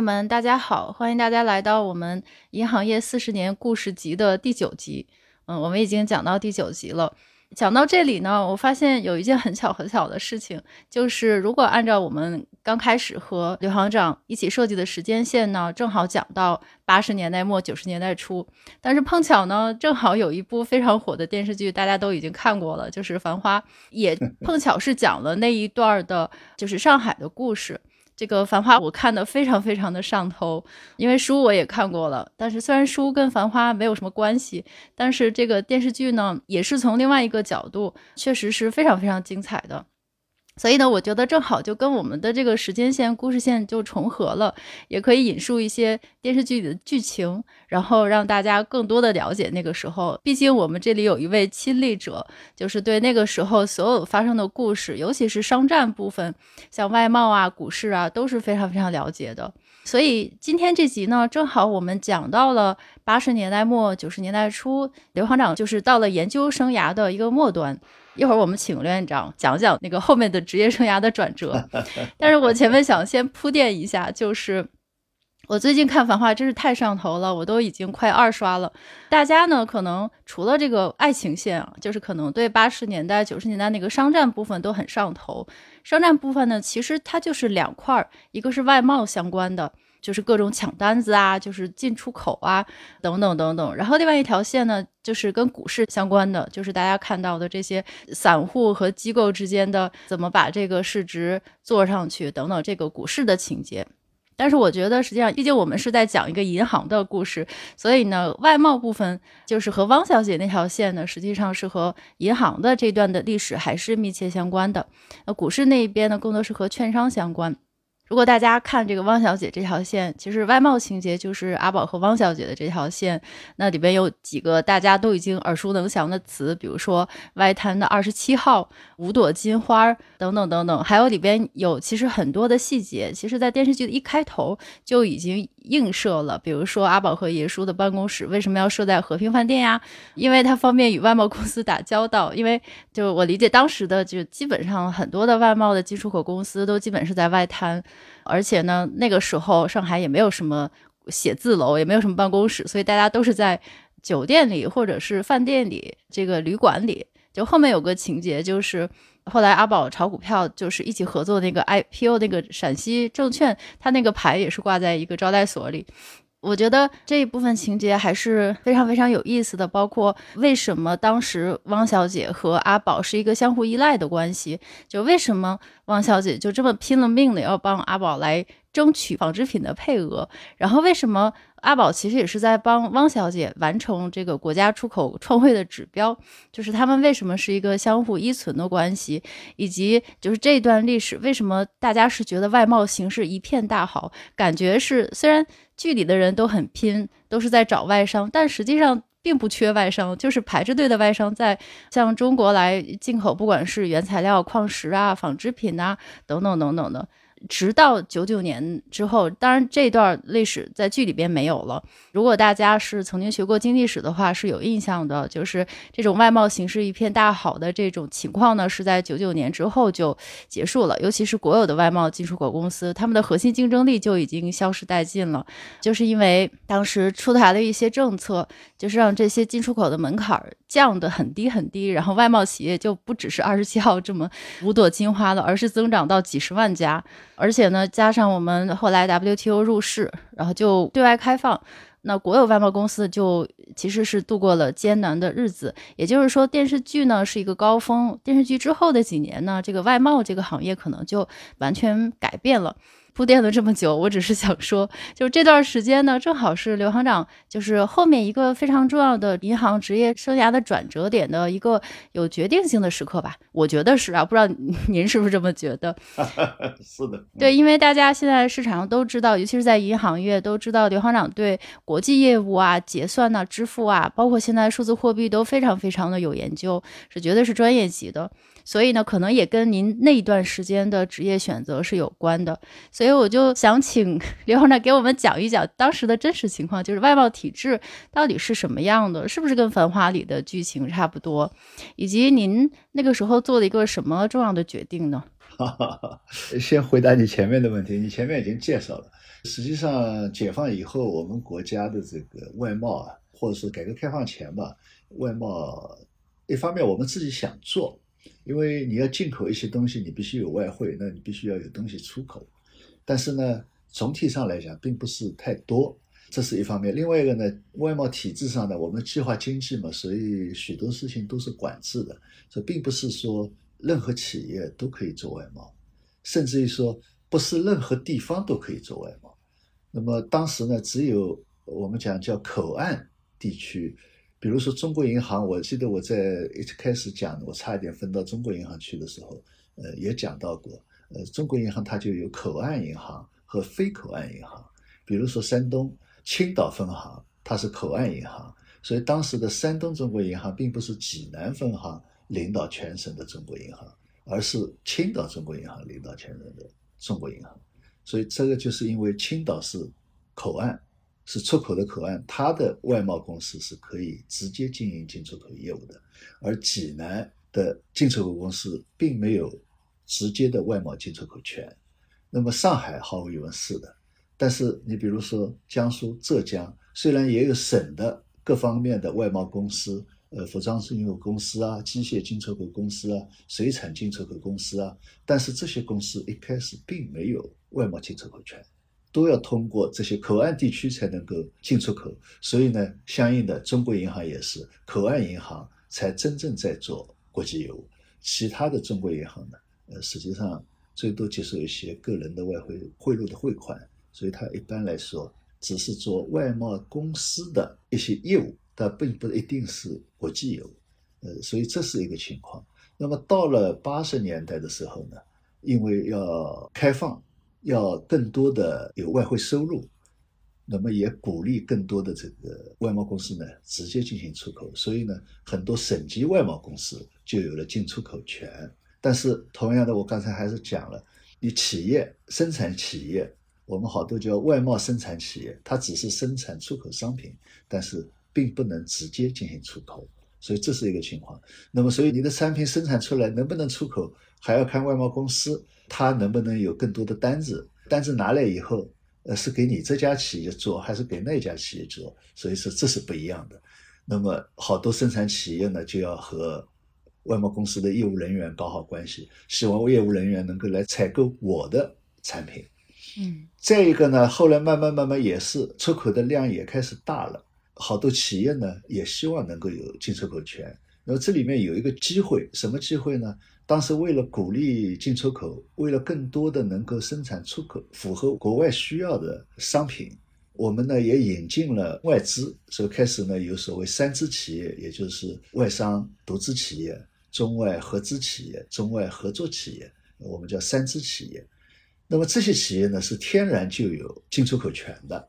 朋友们，大家好，欢迎大家来到我们银行业四十年故事集的第九集。嗯，我们已经讲到第九集了。讲到这里呢，我发现有一件很巧很巧的事情，就是如果按照我们刚开始和刘行长一起设计的时间线呢，正好讲到八十年代末九十年代初，但是碰巧呢，正好有一部非常火的电视剧，大家都已经看过了，就是《繁花》，也碰巧是讲了那一段的，就是上海的故事。这个《繁花》我看的非常非常的上头，因为书我也看过了。但是虽然书跟《繁花》没有什么关系，但是这个电视剧呢，也是从另外一个角度，确实是非常非常精彩的。所以呢，我觉得正好就跟我们的这个时间线、故事线就重合了，也可以引述一些电视剧里的剧情，然后让大家更多的了解那个时候。毕竟我们这里有一位亲历者，就是对那个时候所有发生的故事，尤其是商战部分，像外贸啊、股市啊，都是非常非常了解的。所以今天这集呢，正好我们讲到了八十年代末、九十年代初，刘行长就是到了研究生涯的一个末端。一会儿我们请刘院长讲讲那个后面的职业生涯的转折，但是我前面想先铺垫一下，就是我最近看《繁花》真是太上头了，我都已经快二刷了。大家呢可能除了这个爱情线啊，就是可能对八十年代、九十年代那个商战部分都很上头。商战部分呢，其实它就是两块儿，一个是外贸相关的。就是各种抢单子啊，就是进出口啊，等等等等。然后另外一条线呢，就是跟股市相关的，就是大家看到的这些散户和机构之间的怎么把这个市值做上去等等，这个股市的情节。但是我觉得，实际上，毕竟我们是在讲一个银行的故事，所以呢，外贸部分就是和汪小姐那条线呢，实际上是和银行的这段的历史还是密切相关的。那股市那一边呢，更多是和券商相关。如果大家看这个汪小姐这条线，其实外贸情节就是阿宝和汪小姐的这条线，那里边有几个大家都已经耳熟能详的词，比如说外滩的二十七号、五朵金花等等等等，还有里边有其实很多的细节，其实在电视剧的一开头就已经映射了。比如说阿宝和爷叔的办公室为什么要设在和平饭店呀？因为它方便与外贸公司打交道。因为就我理解，当时的就基本上很多的外贸的进出口公司都基本是在外滩。而且呢，那个时候上海也没有什么写字楼，也没有什么办公室，所以大家都是在酒店里或者是饭店里，这个旅馆里。就后面有个情节，就是后来阿宝炒股票，就是一起合作那个 IPO 那个陕西证券，他那个牌也是挂在一个招待所里。我觉得这一部分情节还是非常非常有意思的，包括为什么当时汪小姐和阿宝是一个相互依赖的关系，就为什么汪小姐就这么拼了命的要帮阿宝来争取纺织品的配额，然后为什么？阿宝其实也是在帮汪小姐完成这个国家出口创汇的指标，就是他们为什么是一个相互依存的关系，以及就是这段历史为什么大家是觉得外贸形势一片大好，感觉是虽然剧里的人都很拼，都是在找外商，但实际上并不缺外商，就是排着队的外商在向中国来进口，不管是原材料、矿石啊、纺织品啊等等等等的。直到九九年之后，当然这段历史在剧里边没有了。如果大家是曾经学过经济史的话，是有印象的，就是这种外贸形势一片大好的这种情况呢，是在九九年之后就结束了。尤其是国有的外贸进出口公司，他们的核心竞争力就已经消失殆尽了，就是因为当时出台了一些政策，就是让这些进出口的门槛降得很低很低，然后外贸企业就不只是二十七号这么五朵金花了，而是增长到几十万家。而且呢，加上我们后来 WTO 入市，然后就对外开放，那国有外贸公司就其实是度过了艰难的日子。也就是说，电视剧呢是一个高峰，电视剧之后的几年呢，这个外贸这个行业可能就完全改变了。铺垫了这么久，我只是想说，就这段时间呢，正好是刘行长就是后面一个非常重要的银行职业生涯的转折点的一个有决定性的时刻吧。我觉得是啊，不知道您 是不是这么觉得？是的，对，因为大家现在市场上都知道，尤其是在银行业都知道，刘行长对国际业务啊、结算呐、支付啊，包括现在数字货币都非常非常的有研究，是绝对是专业级的。所以呢，可能也跟您那一段时间的职业选择是有关的。所以我就想请 刘行长给我们讲一讲当时的真实情况，就是外贸体制到底是什么样的，是不是跟《繁花》里的剧情差不多，以及您那个时候做了一个什么重要的决定呢？先回答你前面的问题，你前面已经介绍了，实际上，解放以后，我们国家的这个外贸啊，或者是改革开放前吧，外贸一方面我们自己想做，因为你要进口一些东西，你必须有外汇，那你必须要有东西出口。但是呢，总体上来讲，并不是太多，这是一方面。另外一个呢，外贸体制上呢，我们计划经济嘛，所以许多事情都是管制的，这并不是说任何企业都可以做外贸，甚至于说不是任何地方都可以做外贸。那么当时呢，只有我们讲叫口岸地区，比如说中国银行，我记得我在一开始讲，我差一点分到中国银行去的时候，呃，也讲到过，呃，中国银行它就有口岸银行和非口岸银行。比如说山东青岛分行，它是口岸银行，所以当时的山东中国银行并不是济南分行领导全省的中国银行，而是青岛中国银行领导全省的中国银行。所以这个就是因为青岛是口岸，是出口的口岸，它的外贸公司是可以直接经营进出口业务的，而济南的进出口公司并没有直接的外贸进出口权。那么上海毫无疑问是的，但是你比如说江苏、浙江，虽然也有省的各方面的外贸公司。呃，服装进口公司啊，机械进出口公司啊，水产进出口公司啊，但是这些公司一开始并没有外贸进出口权，都要通过这些口岸地区才能够进出口。所以呢，相应的，中国银行也是口岸银行才真正在做国际业务，其他的中国银行呢，呃，实际上最多接受一些个人的外汇汇入的汇款，所以它一般来说只是做外贸公司的一些业务。但并不一定是国际业务，呃，所以这是一个情况。那么到了八十年代的时候呢，因为要开放，要更多的有外汇收入，那么也鼓励更多的这个外贸公司呢直接进行出口，所以呢，很多省级外贸公司就有了进出口权。但是同样的，我刚才还是讲了，你企业生产企业，我们好多叫外贸生产企业，它只是生产出口商品，但是。并不能直接进行出口，所以这是一个情况。那么，所以你的产品生产出来能不能出口，还要看外贸公司它能不能有更多的单子。单子拿来以后，呃，是给你这家企业做，还是给那家企业做？所以说这是不一样的。那么，好多生产企业呢，就要和外贸公司的业务人员搞好关系，希望业务人员能够来采购我的产品。嗯，再一个呢，后来慢慢慢慢也是出口的量也开始大了。好多企业呢也希望能够有进出口权，那么这里面有一个机会，什么机会呢？当时为了鼓励进出口，为了更多的能够生产出口符合国外需要的商品，我们呢也引进了外资，所以开始呢有所谓三资企业，也就是外商独资企业、中外合资企业、中外合作企业，我们叫三资企业。那么这些企业呢是天然就有进出口权的。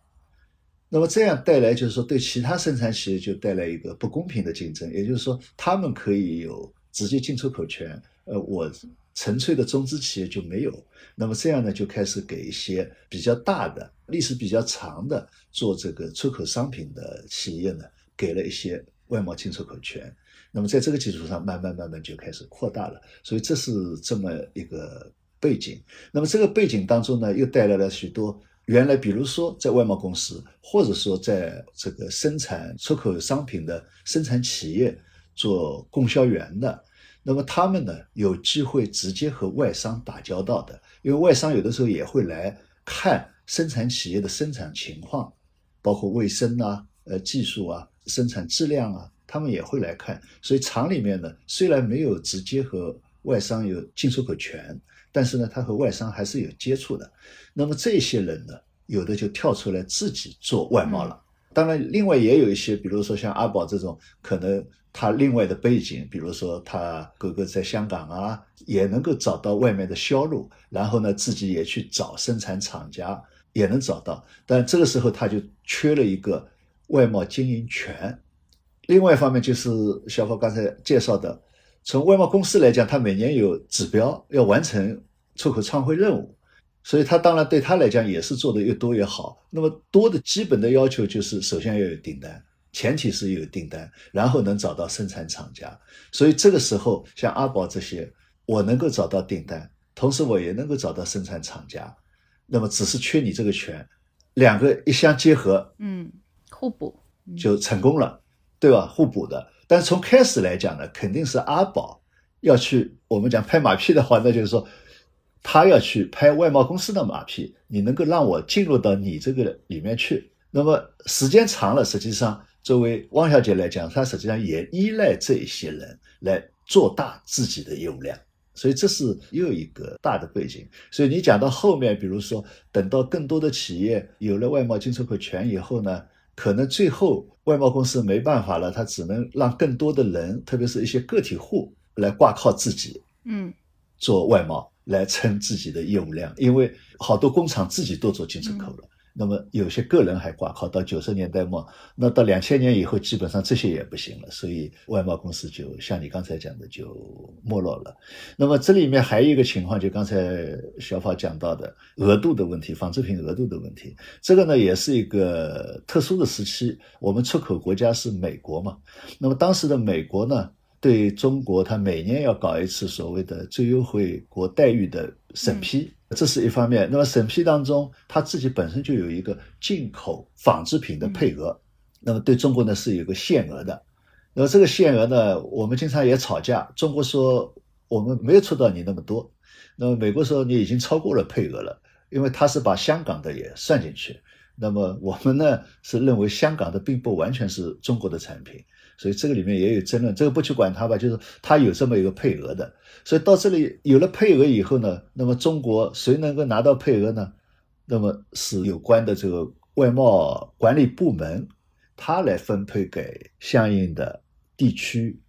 那么这样带来就是说，对其他生产企业就带来一个不公平的竞争，也就是说，他们可以有直接进出口权，呃，我纯粹的中资企业就没有。那么这样呢，就开始给一些比较大的、历史比较长的做这个出口商品的企业呢，给了一些外贸进出口权。那么在这个基础上，慢慢慢慢就开始扩大了。所以这是这么一个背景。那么这个背景当中呢，又带来了许多。原来，比如说在外贸公司，或者说在这个生产出口商品的生产企业做供销员的，那么他们呢有机会直接和外商打交道的，因为外商有的时候也会来看生产企业的生产情况，包括卫生啊、呃技术啊、生产质量啊，他们也会来看。所以厂里面呢，虽然没有直接和外商有进出口权。但是呢，他和外商还是有接触的。那么这些人呢，有的就跳出来自己做外贸了。当然，另外也有一些，比如说像阿宝这种，可能他另外的背景，比如说他哥哥在香港啊，也能够找到外面的销路，然后呢，自己也去找生产厂家，也能找到。但这个时候他就缺了一个外贸经营权。另外一方面就是小宝刚才介绍的。从外贸公司来讲，他每年有指标要完成出口创汇任务，所以他当然对他来讲也是做的越多越好。那么多的基本的要求就是，首先要有订单，前提是有订单，然后能找到生产厂家。所以这个时候，像阿宝这些，我能够找到订单，同时我也能够找到生产厂家，那么只是缺你这个权，两个一相结合，嗯，互补，就成功了，对吧？互补的。但从开始来讲呢，肯定是阿宝要去，我们讲拍马屁的话，那就是说他要去拍外贸公司的马屁，你能够让我进入到你这个里面去。那么时间长了，实际上作为汪小姐来讲，她实际上也依赖这一些人来做大自己的业务量。所以这是又一个大的背景。所以你讲到后面，比如说等到更多的企业有了外贸进出口权以后呢，可能最后外贸公司没办法了，他只能让更多的人，特别是一些个体户来挂靠自己，嗯，做外贸来撑自己的业务量，因为好多工厂自己都做进出口了。那么有些个人还挂靠到九十年代末，那到两千年以后，基本上这些也不行了，所以外贸公司就像你刚才讲的就没落了。那么这里面还有一个情况，就刚才小法讲到的额度的问题，纺织品额度的问题，这个呢也是一个特殊的时期。我们出口国家是美国嘛，那么当时的美国呢，对中国它每年要搞一次所谓的最优惠国待遇的审批。这是一方面，那么审批当中，它自己本身就有一个进口纺织品的配额，那么对中国呢是有个限额的，那么这个限额呢，我们经常也吵架，中国说我们没有出到你那么多，那么美国说你已经超过了配额了，因为他是把香港的也算进去，那么我们呢是认为香港的并不完全是中国的产品。所以这个里面也有争论，这个不去管它吧，就是它有这么一个配额的。所以到这里有了配额以后呢，那么中国谁能够拿到配额呢？那么是有关的这个外贸管理部门，他来分配给相应的地区，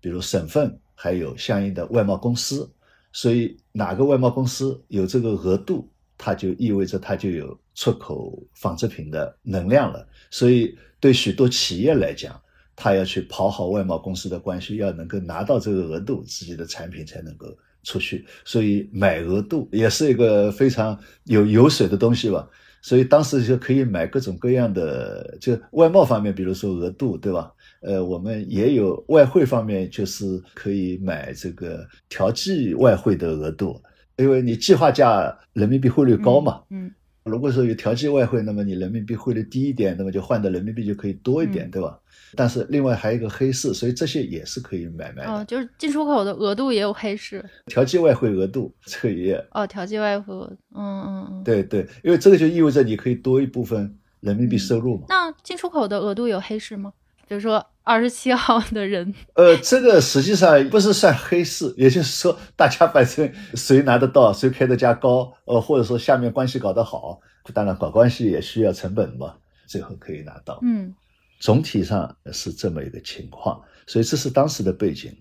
比如省份，还有相应的外贸公司。所以哪个外贸公司有这个额度，它就意味着它就有出口纺织品的能量了。所以对许多企业来讲，他要去跑好外贸公司的关系，要能够拿到这个额度，自己的产品才能够出去。所以买额度也是一个非常有油水的东西吧。所以当时就可以买各种各样的，就外贸方面，比如说额度，对吧？呃，我们也有外汇方面，就是可以买这个调剂外汇的额度，因为你计划价人民币汇率高嘛。嗯。如果说有调剂外汇，那么你人民币汇率低一点，那么就换的人民币就可以多一点，对吧？但是另外还有一个黑市，所以这些也是可以买卖的。哦，就是进出口的额度也有黑市，调剂外汇额度这个也哦，调剂外汇，嗯嗯嗯，对对，因为这个就意味着你可以多一部分人民币收入嘛。那进出口的额度有黑市吗？比如说二十七号的人，呃，这个实际上不是算黑市，也就是说大家反正谁拿得到，谁开的价高，呃，或者说下面关系搞得好，当然搞关系也需要成本嘛，最后可以拿到，嗯。总体上是这么一个情况，所以这是当时的背景。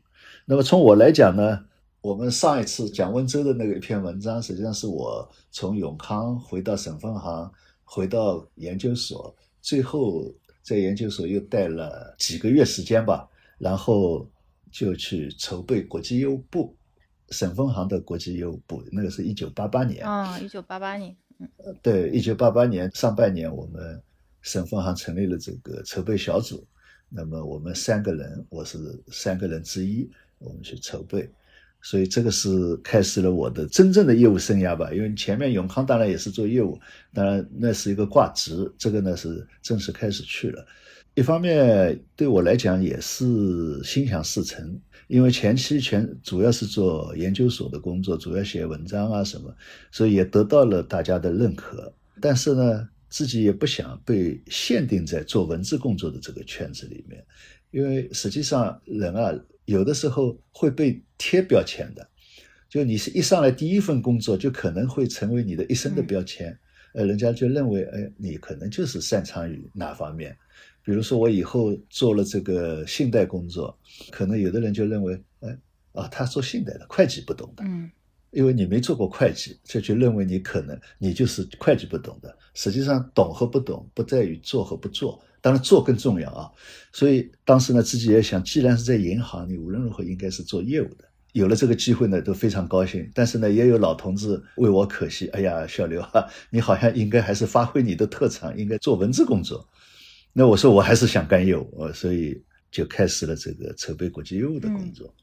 那么从我来讲呢，我们上一次讲温州的那个一篇文章，实际上是我从永康回到省分行，回到研究所，最后在研究所又待了几个月时间吧，然后就去筹备国际业务部，省分行的国际业务部，那个是一九八八年啊，一九八八年，嗯，对，一九八八年上半年我们。省分行成立了这个筹备小组，那么我们三个人，我是三个人之一，我们去筹备，所以这个是开始了我的真正的业务生涯吧。因为前面永康当然也是做业务，当然那是一个挂职，这个呢是正式开始去了。一方面对我来讲也是心想事成，因为前期全主要是做研究所的工作，主要写文章啊什么，所以也得到了大家的认可。但是呢。自己也不想被限定在做文字工作的这个圈子里面，因为实际上人啊，有的时候会被贴标签的。就你是一上来第一份工作，就可能会成为你的一生的标签。呃，人家就认为，哎，你可能就是擅长于哪方面。比如说，我以后做了这个信贷工作，可能有的人就认为，哎，啊，他做信贷的，会计不懂的。嗯。因为你没做过会计，这就认为你可能你就是会计不懂的。实际上，懂和不懂不在于做和不做，当然做更重要啊。所以当时呢，自己也想，既然是在银行，你无论如何应该是做业务的。有了这个机会呢，都非常高兴。但是呢，也有老同志为我可惜，哎呀，小刘啊，你好像应该还是发挥你的特长，应该做文字工作。那我说我还是想干业务，所以就开始了这个筹备国际业务的工作。嗯，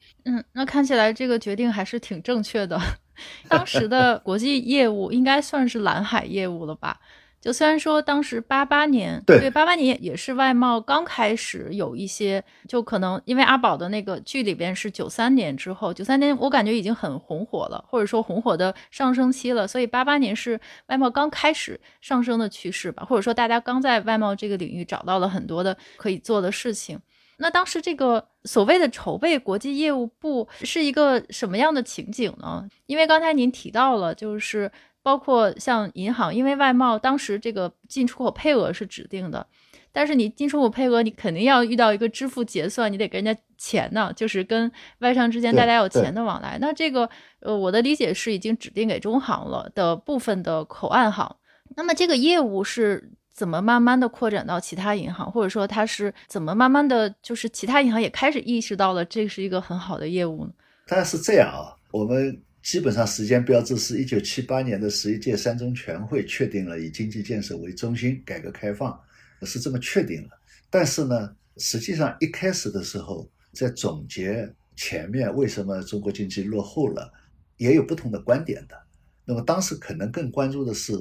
那看起来这个决定还是挺正确的。当时的 国际业务应该算是蓝海业务了吧？就虽然说当时八八年，对八八年也是外贸刚开始有一些，就可能因为阿宝的那个剧里边是九三年之后，九三年我感觉已经很红火了，或者说红火的上升期了，所以八八年是外贸刚开始上升的趋势吧，或者说大家刚在外贸这个领域找到了很多的可以做的事情。那当时这个所谓的筹备国际业务部是一个什么样的情景呢？因为刚才您提到了，就是包括像银行，因为外贸当时这个进出口配额是指定的，但是你进出口配额，你肯定要遇到一个支付结算，你得跟人家钱呢，就是跟外商之间大家有钱的往来。那这个，呃，我的理解是已经指定给中行了的部分的口岸行，那么这个业务是。怎么慢慢的扩展到其他银行，或者说它是怎么慢慢的就是其他银行也开始意识到了这是一个很好的业务呢？当然是这样啊，我们基本上时间标志是一九七八年的十一届三中全会确定了以经济建设为中心，改革开放是这么确定了。但是呢，实际上一开始的时候在总结前面为什么中国经济落后了，也有不同的观点的。那么当时可能更关注的是，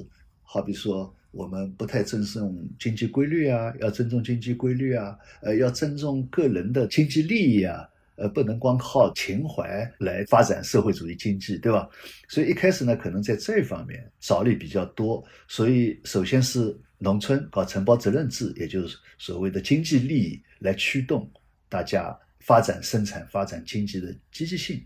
好比说。我们不太尊重经济规律啊，要尊重经济规律啊，呃，要尊重个人的经济利益啊，呃，不能光靠情怀来发展社会主义经济，对吧？所以一开始呢，可能在这方面着力比较多。所以首先是农村搞承包责任制，也就是所谓的经济利益来驱动大家发展生产、发展经济的积极性。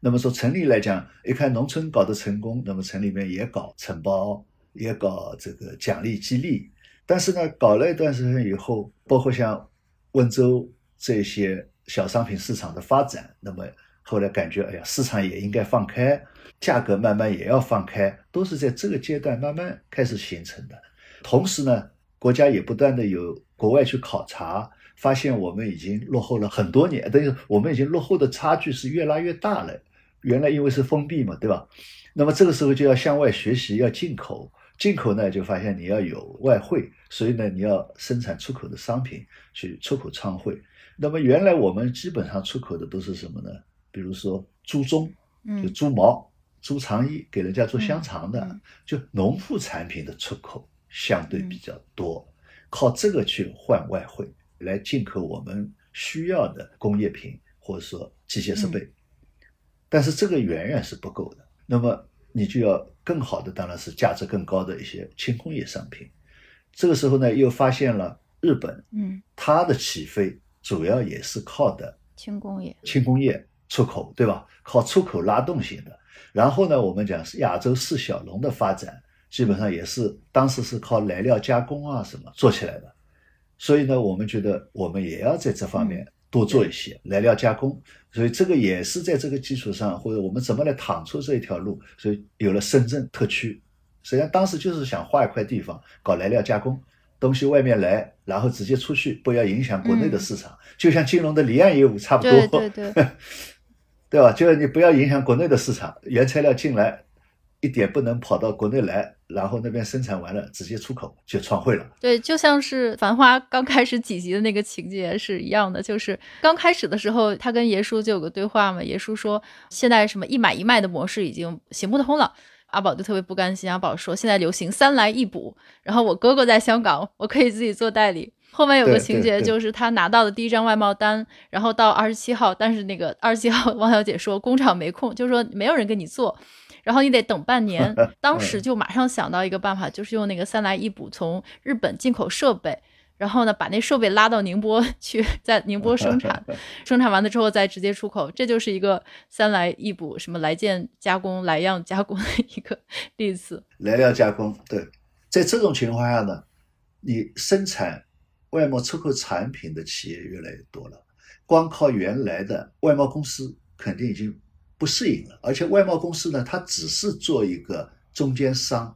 那么说城里来讲，一看农村搞得成功，那么城里面也搞承包。也搞这个奖励激励，但是呢，搞了一段时间以后，包括像温州这些小商品市场的发展，那么后来感觉，哎呀，市场也应该放开，价格慢慢也要放开，都是在这个阶段慢慢开始形成的。同时呢，国家也不断的有国外去考察，发现我们已经落后了很多年，等于我们已经落后的差距是越拉越大了。原来因为是封闭嘛，对吧？那么这个时候就要向外学习，要进口。进口呢，就发现你要有外汇，所以呢，你要生产出口的商品去出口创汇。那么原来我们基本上出口的都是什么呢？比如说猪鬃，就猪毛、猪肠衣，给人家做香肠的，就农副产品的出口相对比较多，靠这个去换外汇来进口我们需要的工业品或者说机械设备。但是这个远远是不够的。那么你就要更好的，当然是价值更高的一些轻工业商品。这个时候呢，又发现了日本，嗯，它的起飞主要也是靠的轻工业、轻工业出口，对吧？靠出口拉动型的。然后呢，我们讲是亚洲四小龙的发展，基本上也是当时是靠来料加工啊什么做起来的。所以呢，我们觉得我们也要在这方面。多做一些来料加工，所以这个也是在这个基础上，或者我们怎么来趟出这一条路，所以有了深圳特区。实际上当时就是想划一块地方搞来料加工，东西外面来，然后直接出去，不要影响国内的市场，就像金融的离岸业务差不多，对对对，对吧？就是你不要影响国内的市场，原材料进来。一点不能跑到国内来，然后那边生产完了直接出口就创汇了。对，就像是《繁花》刚开始几集的那个情节是一样的，就是刚开始的时候，他跟爷叔就有个对话嘛。爷叔说，现在什么一买一卖的模式已经行不通了。阿宝就特别不甘心，阿宝说，现在流行三来一补。然后我哥哥在香港，我可以自己做代理。后面有个情节就是他拿到的第一张外贸单，然后到二十七号，但是那个二十七号 汪小姐说工厂没空，就是说没有人跟你做。然后你得等半年，当时就马上想到一个办法，就是用那个三来一补，从日本进口设备，然后呢把那设备拉到宁波 去，在宁波生产，生产完了之后再直接出口，这就是一个三来一补，什么来件加工、来样加工的一个例子。来料加工，对，在这种情况下呢，你生产外贸出口产品的企业越来越多了，光靠原来的外贸公司肯定已经。不适应了，而且外贸公司呢，它只是做一个中间商，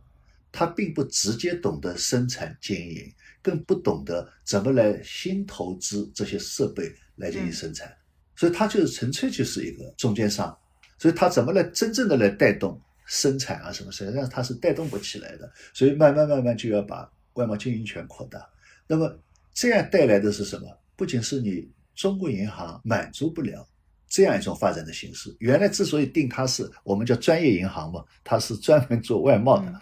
它并不直接懂得生产经营，更不懂得怎么来新投资这些设备来进行生产，所以它就是纯粹就是一个中间商，所以它怎么来真正的来带动生产啊什么，实际上它是带动不起来的，所以慢慢慢慢就要把外贸经营权扩大，那么这样带来的是什么？不仅是你中国银行满足不了。这样一种发展的形式，原来之所以定它是我们叫专业银行嘛，它是专门做外贸的。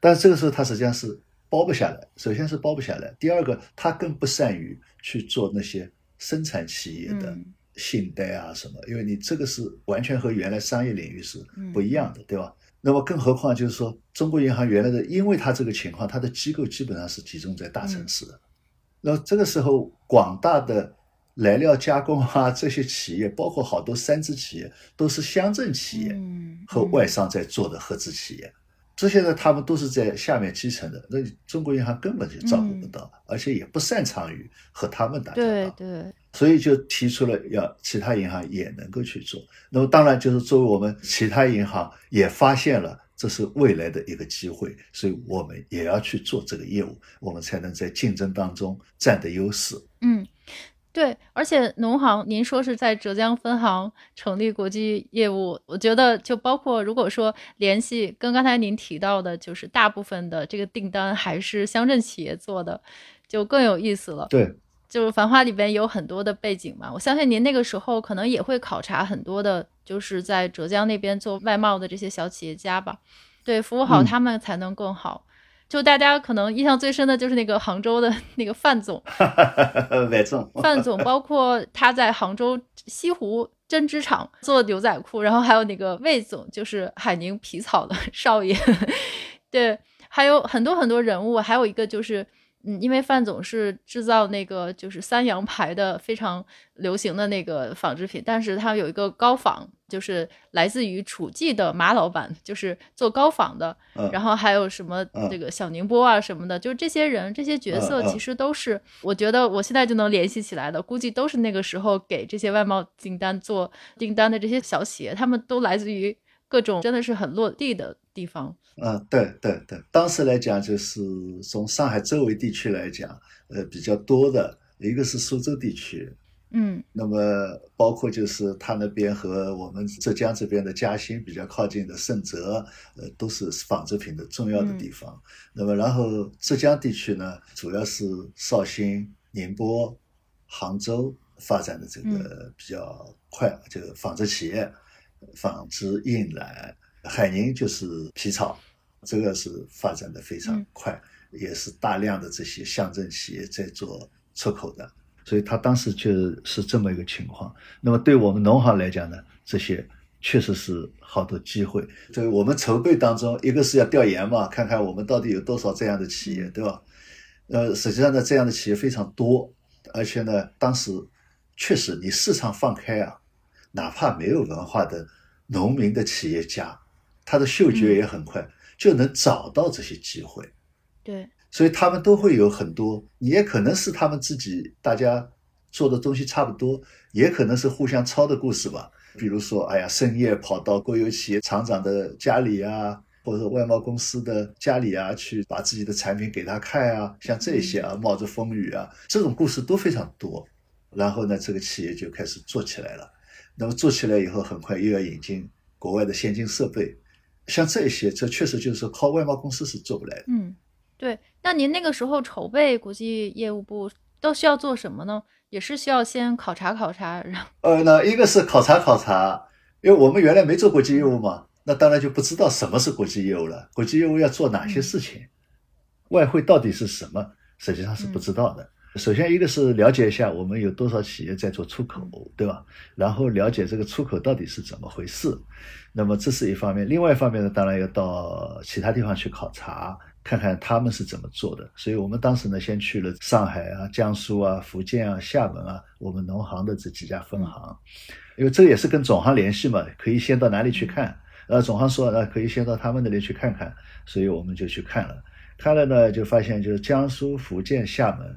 但是这个时候它实际上是包不下来，首先是包不下来，第二个它更不善于去做那些生产企业的嗯信贷啊什么，因为你这个是完全和原来商业领域是嗯不一样的，对吧？那么更何况就是说，中国银行原来的，因为它这个情况，它的机构基本上是集中在大城市的。那么这个时候，广大的来料加工啊这些企业，包括好多三资企业，都是乡镇企业嗯和外商在做的合资企业。这些呢，他们都是在下面基层的，那中国银行根本就照顾不到，而且也不擅长于和他们打交道。对对，所以就提出了要其他银行也能够去做。那么当然就是作为我们其他银行也发现了这是未来的一个机会，所以我们也要去做这个业务，我们才能在竞争当中占得优势。嗯。对，而且农行，您说是在浙江分行成立国际业务，我觉得就包括如果说联系跟刚才您提到的，就是大部分的这个订单还是乡镇企业做的，就更有意思了。对，就是《繁花》里边有很多的背景嘛，我相信您那个时候可能也会考察很多的，就是在浙江那边做外贸的这些小企业家吧，对，服务好嗯他们才能更好。就大家可能印象最深的就是那个杭州的 那个范总，范总范总包括他在杭州西湖针织厂做牛仔裤，然后还有那个魏总，就是海宁皮草的 少爷，对，还有很多很多人物，还有一个就是。嗯，因为范总是制造那个就是三洋牌的非常流行的那个纺织品，但是他有一个高仿，就是来自于楚记的马老板，就是做高仿的。嗯然后还有什么嗯这个小宁波啊什么的，就这些人这些角色其实都是，我觉得我现在就能联系起来的，估计都是那个时候给这些外贸订单做订单的这些小企业，他们都来自于各种真的是很落地的地方。嗯，对对对，当时来讲就是从上海周围地区来讲，呃，比较多的一个是苏州地区，嗯那么包括就是他那边和我们浙江这边的嘉兴比较靠近的盛泽，呃，都是纺织品的重要的地方。那么然后浙江地区呢，主要是绍兴、宁波、杭州发展的这个比较快，这个纺织企业、纺织印染，海宁就是皮草，这个是发展的非常嗯快，也是大量的这些乡镇企业在做出口的。所以他当时就是这么一个情况。那么对我们农行来讲呢，这些确实是好多机会。所以我们筹备当中，一个是要调研嘛，看看我们到底有多少这样的企业，对吧？呃，实际上呢，这样的企业非常多，而且呢，当时确实你市场放开啊，哪怕没有文化的农民的企业家，他的嗅觉也很快，就能找到这些机会。对，所以他们都会有很多，也可能是他们自己大家做的东西差不多，也可能是互相抄的故事吧。比如说，哎呀，深夜跑到国有企业厂长的家里啊，或者外贸公司的家里啊，去把自己的产品给他看啊，像这些啊，冒着风雨啊，这种故事都非常多。然后呢，这个企业就开始做起来了。那么做起来以后，很快又要引进国外的先进设备，像这些，这确实就是靠外贸公司是做不来的。嗯，对。那您那个时候筹备国际业务部都需要做什么呢？也是需要先考察考察，然后呃，那一个是考察考察，因为我们原来没做国际业务嘛，那当然就不知道什么是国际业务了。国际业务要做哪些事情，外汇到底是什么，实际上是不知道的。首先，一个是了解一下我们有多少企业在做出口，对吧？然后了解这个出口到底是怎么回事。那么这是一方面，另外一方面呢，当然要到其他地方去考察，看看他们是怎么做的。所以我们当时呢，先去了上海啊、江苏啊、福建啊、厦门啊，我们农行的这几家分行，因为这也是跟总行联系嘛，可以先到哪里去看。呃，总行说，那，可以先到他们那里去看看，所以我们就去看了。看了呢，就发现就是江苏、福建、厦门，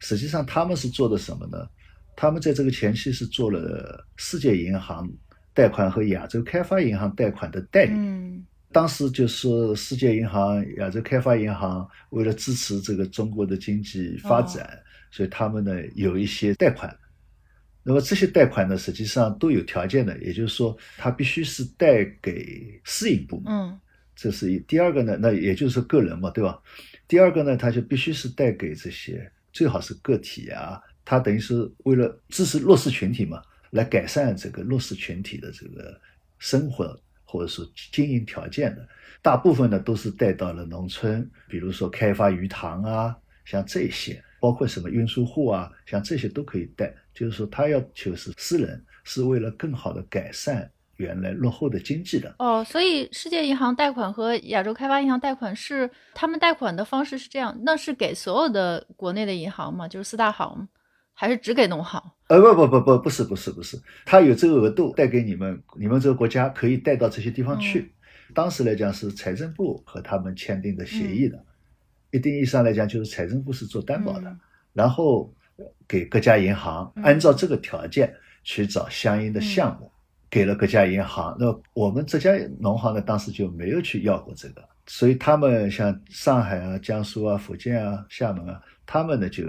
实际上他们是做的什么呢？他们在这个前期是做了世界银行贷款和亚洲开发银行贷款的代理。嗯当时就是世界银行、亚洲开发银行为了支持这个中国的经济发展，所以他们呢有一些贷款。那么这些贷款呢，实际上都有条件的，也就是说，它必须是贷给私营部门。嗯这是一。第二个呢，那也就是个人嘛，对吧？第二个呢，他就必须是带给这些最好是个体啊，他等于是为了支持弱势群体嘛，来改善这个弱势群体的这个生活或者说经营条件的，大部分呢都是带到了农村，比如说开发鱼塘啊，像这些，包括什么运输户啊，像这些都可以带。就是说，他要求是私人，是为了更好的改善原来落后的经济的。哦，所以世界银行贷款和亚洲开发银行贷款是他们贷款的方式是这样，那是给所有的国内的银行吗？就是四大行，还是只给农行？呃，不不不不，不是不是不是，他有这个额度贷给你们，你们这个国家可以贷到这些地方去。当时来讲是财政部和他们签订的协议的，一定意义上来讲就是财政部是做担保的，然后给各家银行按照这个条件去找相应的项目，给了各家银行。那我们浙江农行呢，当时就没有去要过这个，所以他们像上海啊、江苏啊、福建啊、厦门啊，他们呢就。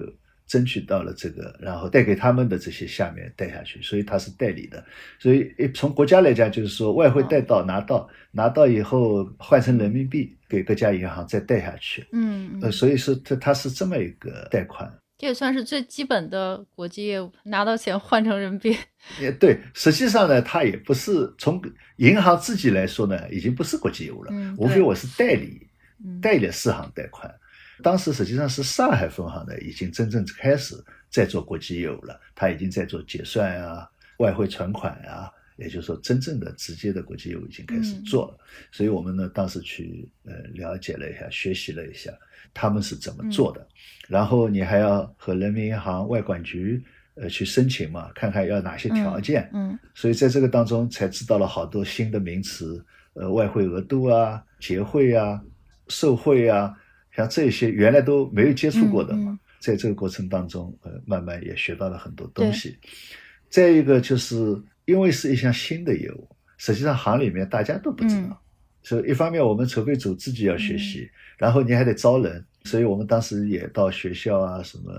争取到了这个，然后带给他们的这些下面带下去，所以他是代理的。所以从国家来讲，就是说外汇带到拿到拿到以后换成人民币给各家银行再贷下去。嗯，呃，所以说它它是这么一个贷款。这也算是最基本的国际业务，拿到钱换成人民币。也对，实际上呢，它也不是从银行自己来说呢，已经不是国际业务了，无非我是代理，代理四行贷款。当时实际上是上海分行呢已经真正开始在做国际业务了，它已经在做结算啊、外汇存款啊，也就是说真正的直接的国际业务已经开始做了。所以我们呢当时去呃了解了一下，学习了一下他们是怎么做的，然后你还要和人民银行外管局呃去申请嘛，看看要哪些条件。嗯，所以在这个当中才知道了好多新的名词，呃，外汇额度啊、结汇啊、受贿啊。像这些原来都没有接触过的嘛，在这个过程当中，呃，慢慢也学到了很多东西。再一个就是因为是一项新的业务，实际上行里面大家都不知道，所以一方面我们筹备组自己要学习，然后你还得招人，所以我们当时也到学校啊什么，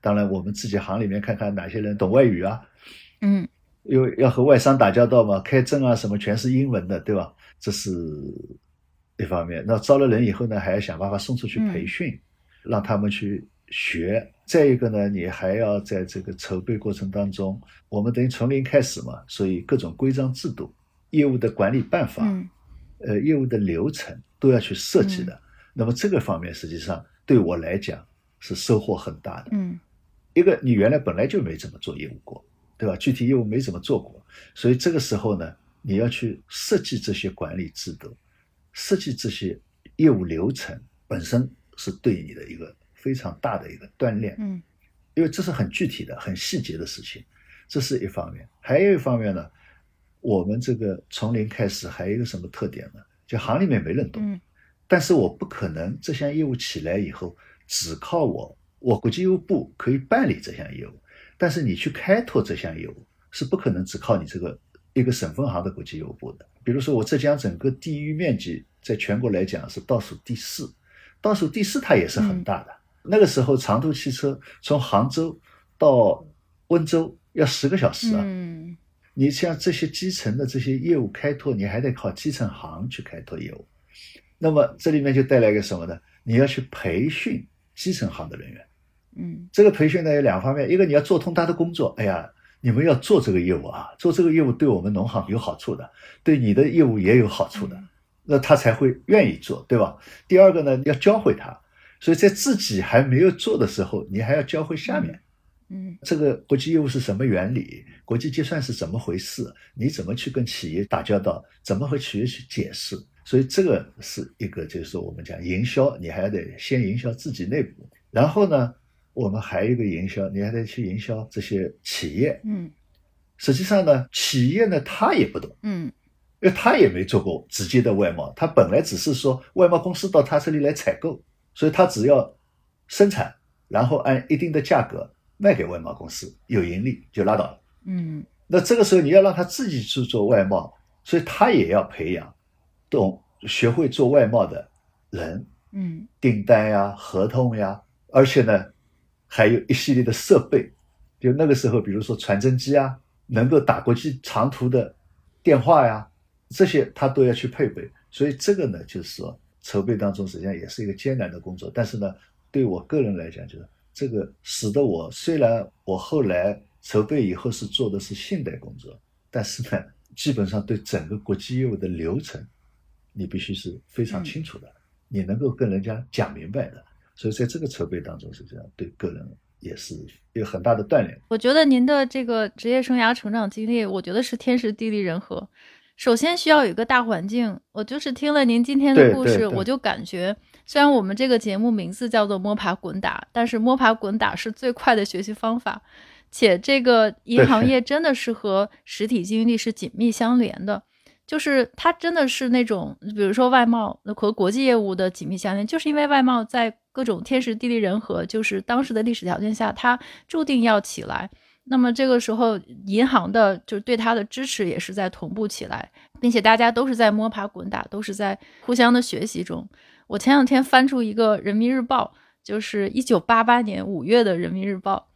当然我们自己行里面看看哪些人懂外语啊，嗯，因为要和外商打交道嘛，开证啊什么全是英文的，对吧？这是。一方面，那招了人以后呢，还要想办法送出去培训，让他们去学。再一个呢，你还要在这个筹备过程当中，我们等于从零开始嘛，所以各种规章制度、业务的管理办法，呃，业务的流程都要去设计的。那么这个方面实际上对我来讲是收获很大的。嗯，一个你原来本来就没怎么做业务过，对吧？具体业务没怎么做过，所以这个时候呢，你要去设计这些管理制度。设计这些业务流程本身是对你的一个非常大的一个锻炼，嗯，因为这是很具体的、很细节的事情，这是一方面。还有一方面呢，我们这个从零开始还有一个什么特点呢？就行里面没人懂，嗯，但是我不可能这项业务起来以后只靠我，我国际业务部可以办理这项业务，但是你去开拓这项业务是不可能只靠你这个一个省分行的国际业务部的。比如说，我浙江整个地域面积在全国来讲是倒数第四，倒数第四它也是很大的。那个时候长途汽车从杭州到温州要十个小时啊。嗯，你像这些基层的这些业务开拓，你还得靠基层行去开拓业务。那么这里面就带来一个什么呢？你要去培训基层行的人员。嗯，这个培训呢有两方面，一个你要做通他的工作。哎呀。你们要做这个业务啊，做这个业务对我们农行有好处的，对你的业务也有好处的，那他才会愿意做，对吧？第二个呢，要教会他，所以在自己还没有做的时候，你还要教会下面，嗯，这个国际业务是什么原理？国际结算是怎么回事？你怎么去跟企业打交道？怎么和企业去解释？所以这个是一个，就是说我们讲营销，你还得先营销自己内部，然后呢？我们还有一个营销，你还得去营销这些企业。嗯，实际上呢，企业呢他也不懂，嗯，因为他也没做过直接的外贸，他本来只是说外贸公司到他这里来采购，所以他只要生产，然后按一定的价格卖给外贸公司，有盈利就拉倒了。嗯，那这个时候你要让他自己去做外贸，所以他也要培养懂学会做外贸的人，嗯，订单呀、合同呀，而且呢。还有一系列的设备，就那个时候，比如说传真机啊，能够打国际长途的电话呀，这些他都要去配备。所以这个呢，就是说筹备当中实际上也是一个艰难的工作。但是呢，对我个人来讲，就是这个使得我虽然我后来筹备以后是做的是信贷工作，但是呢，基本上对整个国际业务的流程，你必须是非常清楚的，你能够跟人家讲明白的。所以在这个筹备当中实际上，对个人也是有很大的锻炼。我觉得您的这个职业生涯成长经历，我觉得是天时地利人和。首先需要有一个大环境。我就是听了您今天的故事，我就感觉，虽然我们这个节目名字叫做摸爬滚打，但是摸爬滚打是最快的学习方法。且这个 银行业真的是和实体经济是紧密相连的，就是它真的是那种，比如说外贸和国际业务的紧密相连，就是因为外贸在各种天时地利人和，就是当时的历史条件下，它注定要起来。那么这个时候，银行的就对它的支持也是在同步起来，并且大家都是在摸爬滚打，都是在互相的学习中。我前两天翻出一个《人民日报》，就是一九八八年五月的《人民日报》。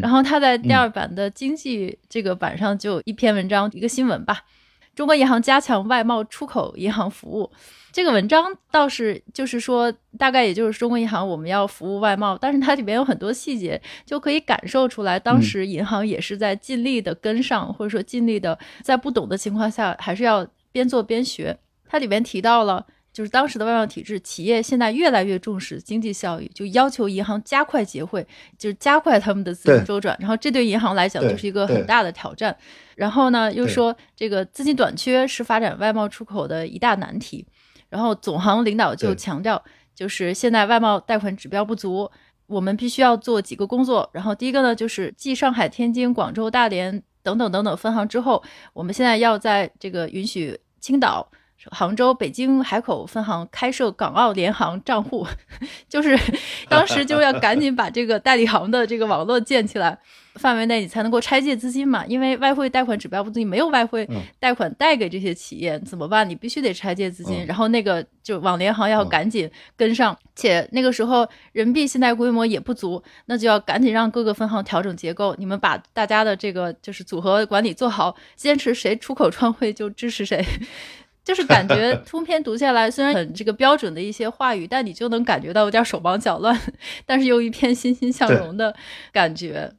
然后他在第二版的经济这个版上就一篇文章，一个新闻吧。中国银行加强外贸出口银行服务，这个文章倒是就是说，大概也就是中国银行我们要服务外贸，但是它里面有很多细节，就可以感受出来，当时银行也是在尽力的跟上，或者说尽力的在不懂的情况下，还是要边做边学。它里面提到了。就是当时的外贸体制，企业现在越来越重视经济效益，就要求银行加快结汇，就是加快他们的资金周转。然后这对银行来讲就是一个很大的挑战。然后呢，又说这个资金短缺是发展外贸出口的一大难题。然后总行领导就强调，就是现在外贸贷款指标不足，我们必须要做几个工作。然后第一个呢，就是继上海、天津、广州、大连等等等等分行之后，我们现在要在这个允许青岛。杭州、北京海口分行开设港澳联行账户，就是 当时就要赶紧把这个代理行的这个网络建起来，范围内你才能够拆借资金嘛。因为外汇贷款指标不足，你没有外汇贷款贷给这些企业怎么办？你必须得拆借资金。然后那个就网联行要赶紧跟上，且那个时候人民币信贷规模也不足，那就要赶紧让各个分行调整结构。你们把大家的这个就是组合管理做好，坚持谁出口创汇就支持谁。就是感觉通篇读下来，虽然很这个标准的一些话语，但你就能感觉到有点手忙脚乱，但是又一片欣欣向荣的感觉。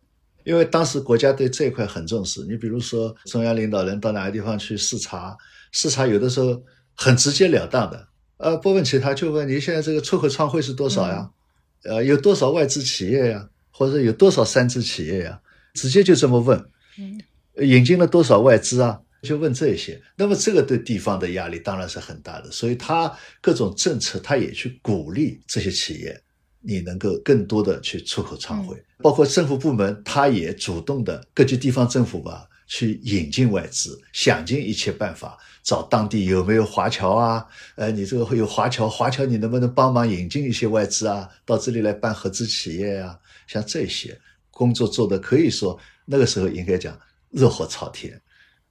因为当时国家对这一块很重视，你比如说中央领导人到哪个地方去视察，视察有的时候很直截了当的，呃，不问其他，就问你现在这个出口创汇是多少呀？呃，有多少外资企业呀？或者有多少三资企业呀？直接就这么问。嗯，引进了多少外资啊？就问这些，那么这个对地方的压力当然是很大的，所以他各种政策他也去鼓励这些企业，你能够更多的去出口创汇，包括政府部门，他也主动的各级地方政府吧，去引进外资，想尽一切办法找当地有没有华侨啊，呃，你这个会有华侨，华侨你能不能帮忙引进一些外资啊，到这里来办合资企业啊，像这些工作做的可以说那个时候应该讲热火朝天。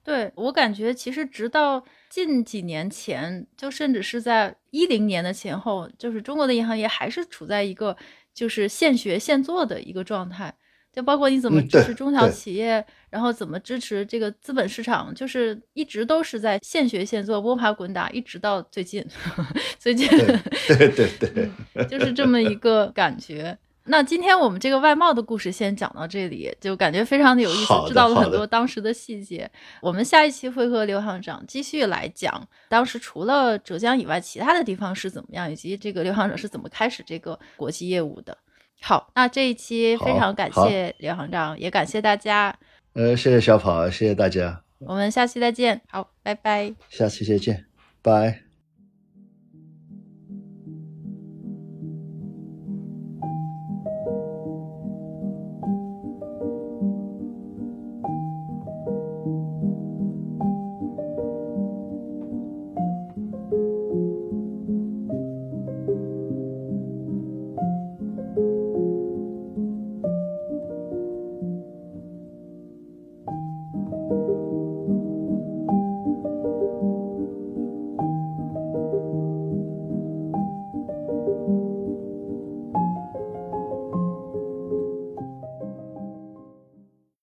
对我感觉，其实直到近几年前，就甚至是在一零年的前后，就是中国的银行业还是处在一个就是现学现做的一个状态。就包括你怎么支持中小企业，然后怎么支持这个资本市场，就是一直都是在现学现做、摸爬滚打，一直到最近，最近，对对对，就是这么一个感觉。那今天我们这个外贸的故事先讲到这里，就感觉非常的有意思，知道了很多当时的细节。我们下一期会和刘行长继续来讲当时除了浙江以外，其他的地方是怎么样，以及这个刘行长是怎么开始这个国际业务的。好，那这一期非常感谢刘行长，也感谢大家。呃，谢谢小跑，谢谢大家。我们下期再见。好，拜拜。下期再见，拜。